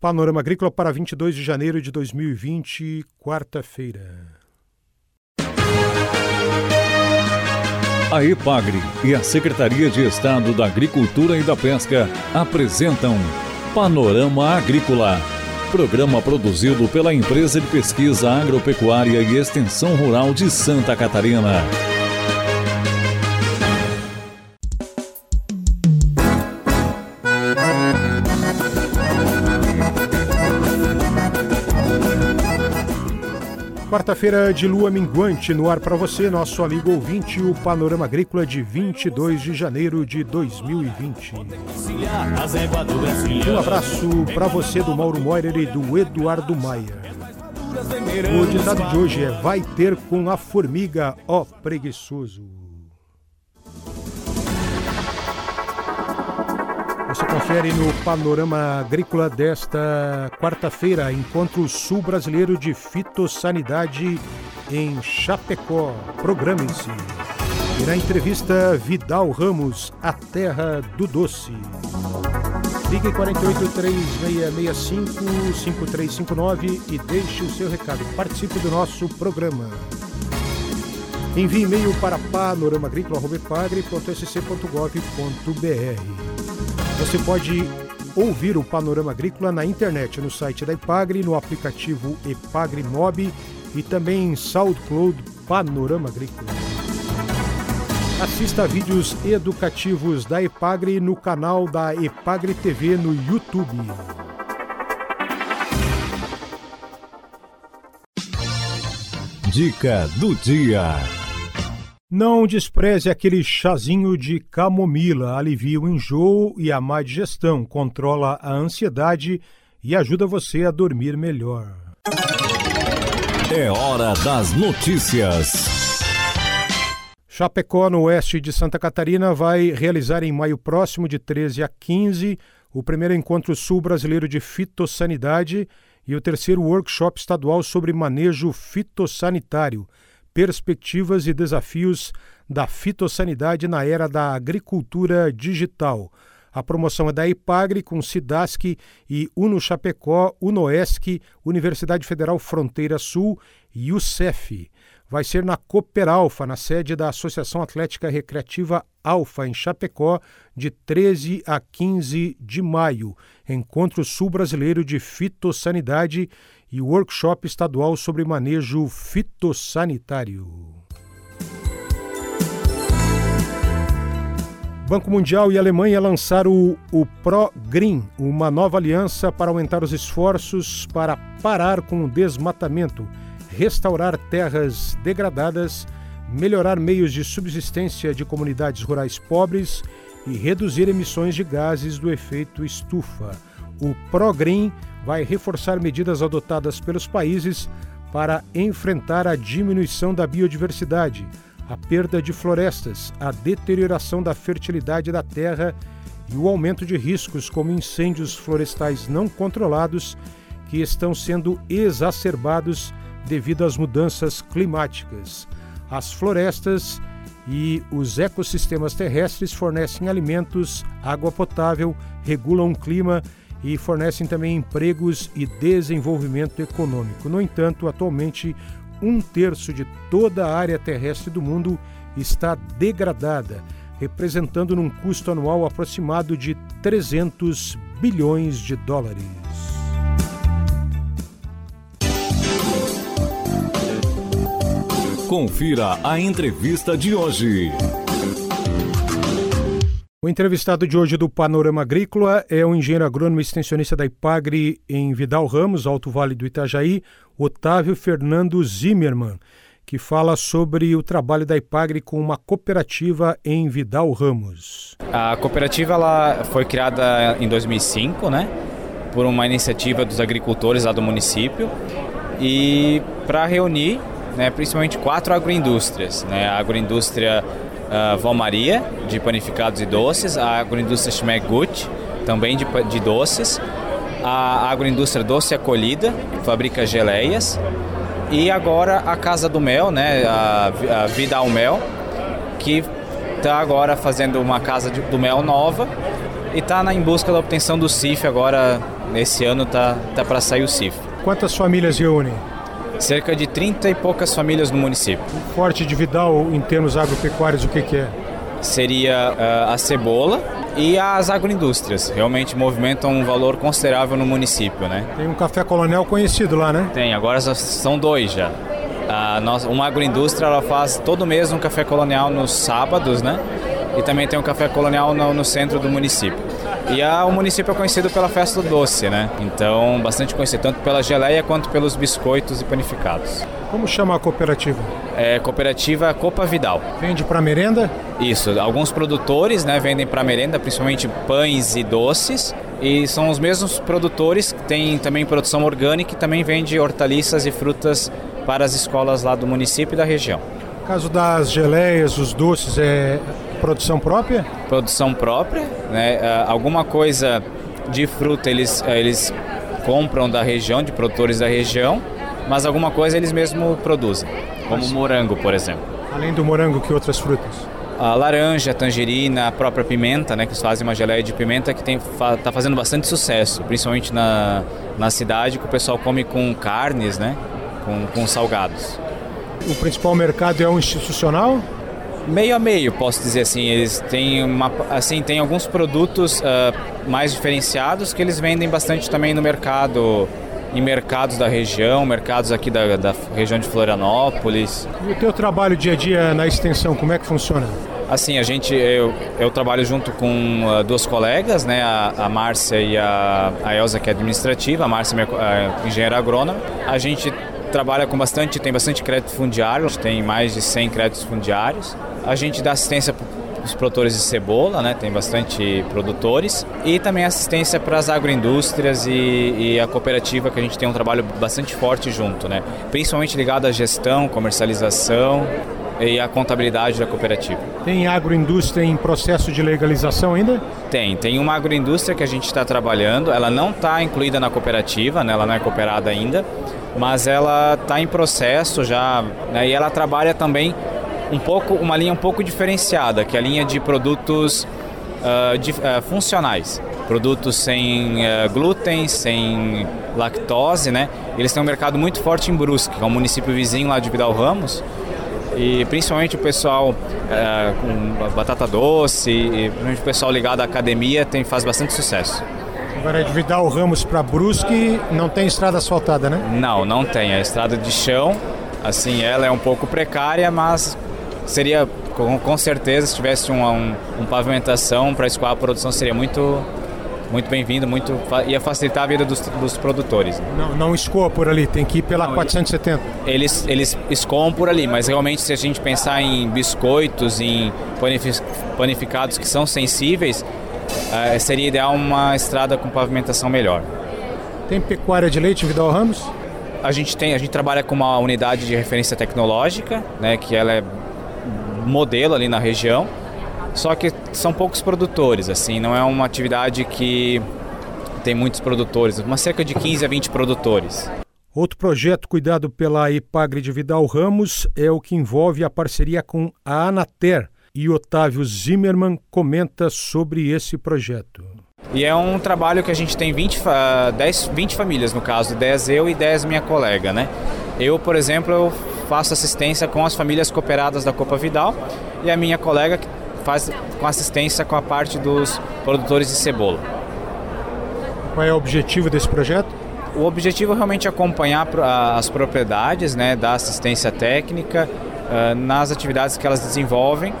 Panorama Agrícola para 22 de janeiro de 2020, quarta-feira. A EPAGRE e a Secretaria de Estado da Agricultura e da Pesca apresentam Panorama Agrícola, programa produzido pela Empresa de Pesquisa Agropecuária e Extensão Rural de Santa Catarina. Quarta-feira de lua minguante no ar para você, nosso amigo ouvinte, o Panorama Agrícola de 22 de janeiro de 2020. Um abraço para você do Mauro Moirer e do Eduardo Maia. O ditado de hoje é: Vai ter com a formiga, ó preguiçoso. Você confere no Panorama Agrícola desta quarta-feira, Encontro Sul Brasileiro de Fitossanidade em Chapecó. Programe-se. E na entrevista, Vidal Ramos, A Terra do Doce. Ligue 483665-5359 e deixe o seu recado. Participe do nosso programa. Envie e-mail para panoramaagrícola.pagre.sc.gov.br. Você pode ouvir o Panorama Agrícola na internet, no site da Ipagre, no aplicativo Ipagre Mob e também em SoundCloud Panorama Agrícola. Assista a vídeos educativos da Epagre no canal da Epagre TV no YouTube. Dica do dia. Não despreze aquele chazinho de camomila, alivia o enjoo e a má digestão, controla a ansiedade e ajuda você a dormir melhor. É hora das notícias. Chapecó, no oeste de Santa Catarina, vai realizar em maio próximo, de 13 a 15, o primeiro encontro sul brasileiro de fitossanidade e o terceiro workshop estadual sobre manejo fitossanitário perspectivas e desafios da fitossanidade na era da agricultura digital. A promoção é da IPAGRE com SIDASC e UNO Chapecó, UNOESC, Universidade Federal Fronteira Sul e UCEF. Vai ser na Cooper Alfa, na sede da Associação Atlética Recreativa Alfa, em Chapecó, de 13 a 15 de maio. Encontro Sul Brasileiro de Fitossanidade e workshop estadual sobre manejo fitossanitário. Banco Mundial e Alemanha lançaram o, o Pro Green, uma nova aliança para aumentar os esforços para parar com o desmatamento, restaurar terras degradadas, melhorar meios de subsistência de comunidades rurais pobres e reduzir emissões de gases do efeito estufa. O Pro Green vai reforçar medidas adotadas pelos países para enfrentar a diminuição da biodiversidade, a perda de florestas, a deterioração da fertilidade da terra e o aumento de riscos como incêndios florestais não controlados que estão sendo exacerbados devido às mudanças climáticas. As florestas e os ecossistemas terrestres fornecem alimentos, água potável, regulam o clima e fornecem também empregos e desenvolvimento econômico. No entanto, atualmente, um terço de toda a área terrestre do mundo está degradada, representando num custo anual aproximado de 300 bilhões de dólares. Confira a entrevista de hoje. O entrevistado de hoje do Panorama Agrícola é o engenheiro agrônomo extensionista da IPAGRE em Vidal Ramos, Alto Vale do Itajaí, Otávio Fernando Zimmermann, que fala sobre o trabalho da IPAGRE com uma cooperativa em Vidal Ramos. A cooperativa ela foi criada em 2005, né, por uma iniciativa dos agricultores lá do município e para reunir, né, principalmente quatro agroindústrias, né, a agroindústria uh, Valmaria, de panificados e doces, a agroindústria Schmeckgut, também de, de doces, a agroindústria Doce Acolhida, que fabrica geleias, e agora a Casa do Mel, né, a, a Vida ao Mel, que está agora fazendo uma casa do mel nova. E está em busca da obtenção do CIF agora Esse ano tá, tá para sair o CIF. Quantas famílias reúnem? Cerca de 30 e poucas famílias no município. O forte de Vidal, em termos agropecuários, o que, que é? Seria uh, a cebola e as agroindústrias. Realmente movimentam um valor considerável no município, né? Tem um café colonial conhecido lá, né? Tem, agora são dois já. A nossa, uma agroindústria ela faz todo mês um café colonial nos sábados, né? E também tem um café colonial no, no centro do município. E a, o município é conhecido pela festa do doce, né? Então, bastante conhecido, tanto pela geleia quanto pelos biscoitos e panificados. Como chama a cooperativa? É cooperativa Copa Vidal. Vende para merenda? Isso, alguns produtores né, vendem para merenda, principalmente pães e doces. E são os mesmos produtores que têm também produção orgânica e também vende hortaliças e frutas para as escolas lá do município e da região. No caso das geleias, os doces, é produção própria? Produção própria, né? Ah, alguma coisa de fruta eles, ah, eles compram da região, de produtores da região, mas alguma coisa eles mesmos produzem, como mas, morango, por exemplo. Além do morango, que outras frutas? A laranja, a tangerina, a própria pimenta, né, que eles fazem uma geleia de pimenta que está fazendo bastante sucesso, principalmente na, na cidade, que o pessoal come com carnes, né, com, com salgados. O principal mercado é o institucional? Meio a meio, posso dizer assim. Eles têm, uma, assim, têm alguns produtos uh, mais diferenciados que eles vendem bastante também no mercado, em mercados da região, mercados aqui da, da região de Florianópolis. E o teu trabalho dia a dia na extensão, como é que funciona? Assim, a gente, eu, eu trabalho junto com uh, duas colegas, né, a, a Márcia e a, a Elza, que é administrativa, a Márcia é engenheira agrônoma. A gente trabalha com bastante, tem bastante crédito fundiário, tem mais de 100 créditos fundiários. A gente dá assistência para os produtores de cebola, né? tem bastante produtores, e também assistência para as agroindústrias e, e, a cooperativa, que a gente tem um trabalho bastante forte junto, né? principalmente ligado à gestão, comercialização e à contabilidade da cooperativa. Tem agroindústria em processo de legalização ainda? Tem, tem uma agroindústria que a gente está trabalhando, ela não está incluída na cooperativa, né? ela não é cooperada ainda, mas ela está em processo já né, e ela trabalha também um pouco uma linha um pouco diferenciada, que é a linha de produtos uh, de, uh, funcionais, produtos sem uh, glúten, sem lactose, né? Eles têm um mercado muito forte em Brusque, que é um município vizinho lá de Vidal Ramos. E principalmente o pessoal com batata doce, e o pessoal ligado à academia tem, faz bastante sucesso. Agora de Vidal Ramos para Brusque não tem estrada asfaltada, né? Não, não tem. A estrada de chão, assim, ela é um pouco precária, mas seria com, com certeza se tivesse uma um, um pavimentação para escoar a produção seria muito muito bem-vindo, muito ia facilitar a vida dos, dos produtores. Não, não escoa por ali, tem que ir pela não, 470. Eles eles escoam por ali, mas realmente se a gente pensar em biscoitos, em panificados que são sensíveis, uh, seria ideal uma estrada com pavimentação melhor. Tem pecuária de leite Vidal Ramos? A gente tem, a gente trabalha com uma unidade de referência tecnológica, né, que ela é modelo ali na região. Só que são poucos produtores, assim, não é uma atividade que tem muitos produtores, uma cerca de 15 a 20 produtores. Outro projeto cuidado pela Ipagre de Vidal Ramos é o que envolve a parceria com a Anater, e Otávio Zimmermann comenta sobre esse projeto. E é um trabalho que a gente tem 20, 10, 20 famílias, no caso, 10 eu e 10 minha colega, né? Eu, por exemplo, eu faço assistência com as famílias cooperadas da Copa Vidal e a minha colega faz com assistência com a parte dos produtores de cebola. Qual é o objetivo desse projeto? O objetivo é realmente acompanhar as propriedades, né, dar assistência técnica uh, nas atividades que elas desenvolvem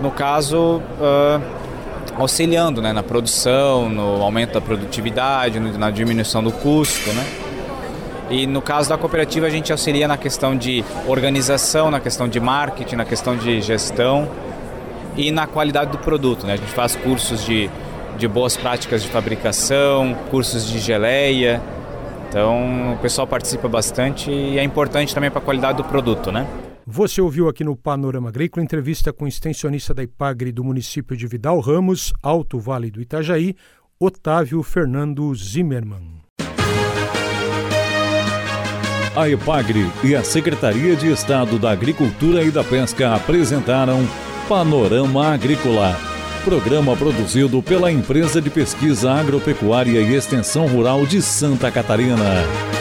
no caso, uh, auxiliando né, na produção, no aumento da produtividade, na diminuição do custo. Né? E no caso da cooperativa, a gente auxilia na questão de organização, na questão de marketing, na questão de gestão e na qualidade do produto. Né? A gente faz cursos de, de boas práticas de fabricação, cursos de geleia. Então o pessoal participa bastante e é importante também para a qualidade do produto, né? Você ouviu aqui no Panorama Agrícola entrevista com o extensionista da IPAGRE do município de Vidal Ramos, Alto Vale do Itajaí, Otávio Fernando Zimmermann. A IPAGRE e a Secretaria de Estado da Agricultura e da Pesca apresentaram Panorama Agrícola Programa produzido pela Empresa de Pesquisa Agropecuária e Extensão Rural de Santa Catarina.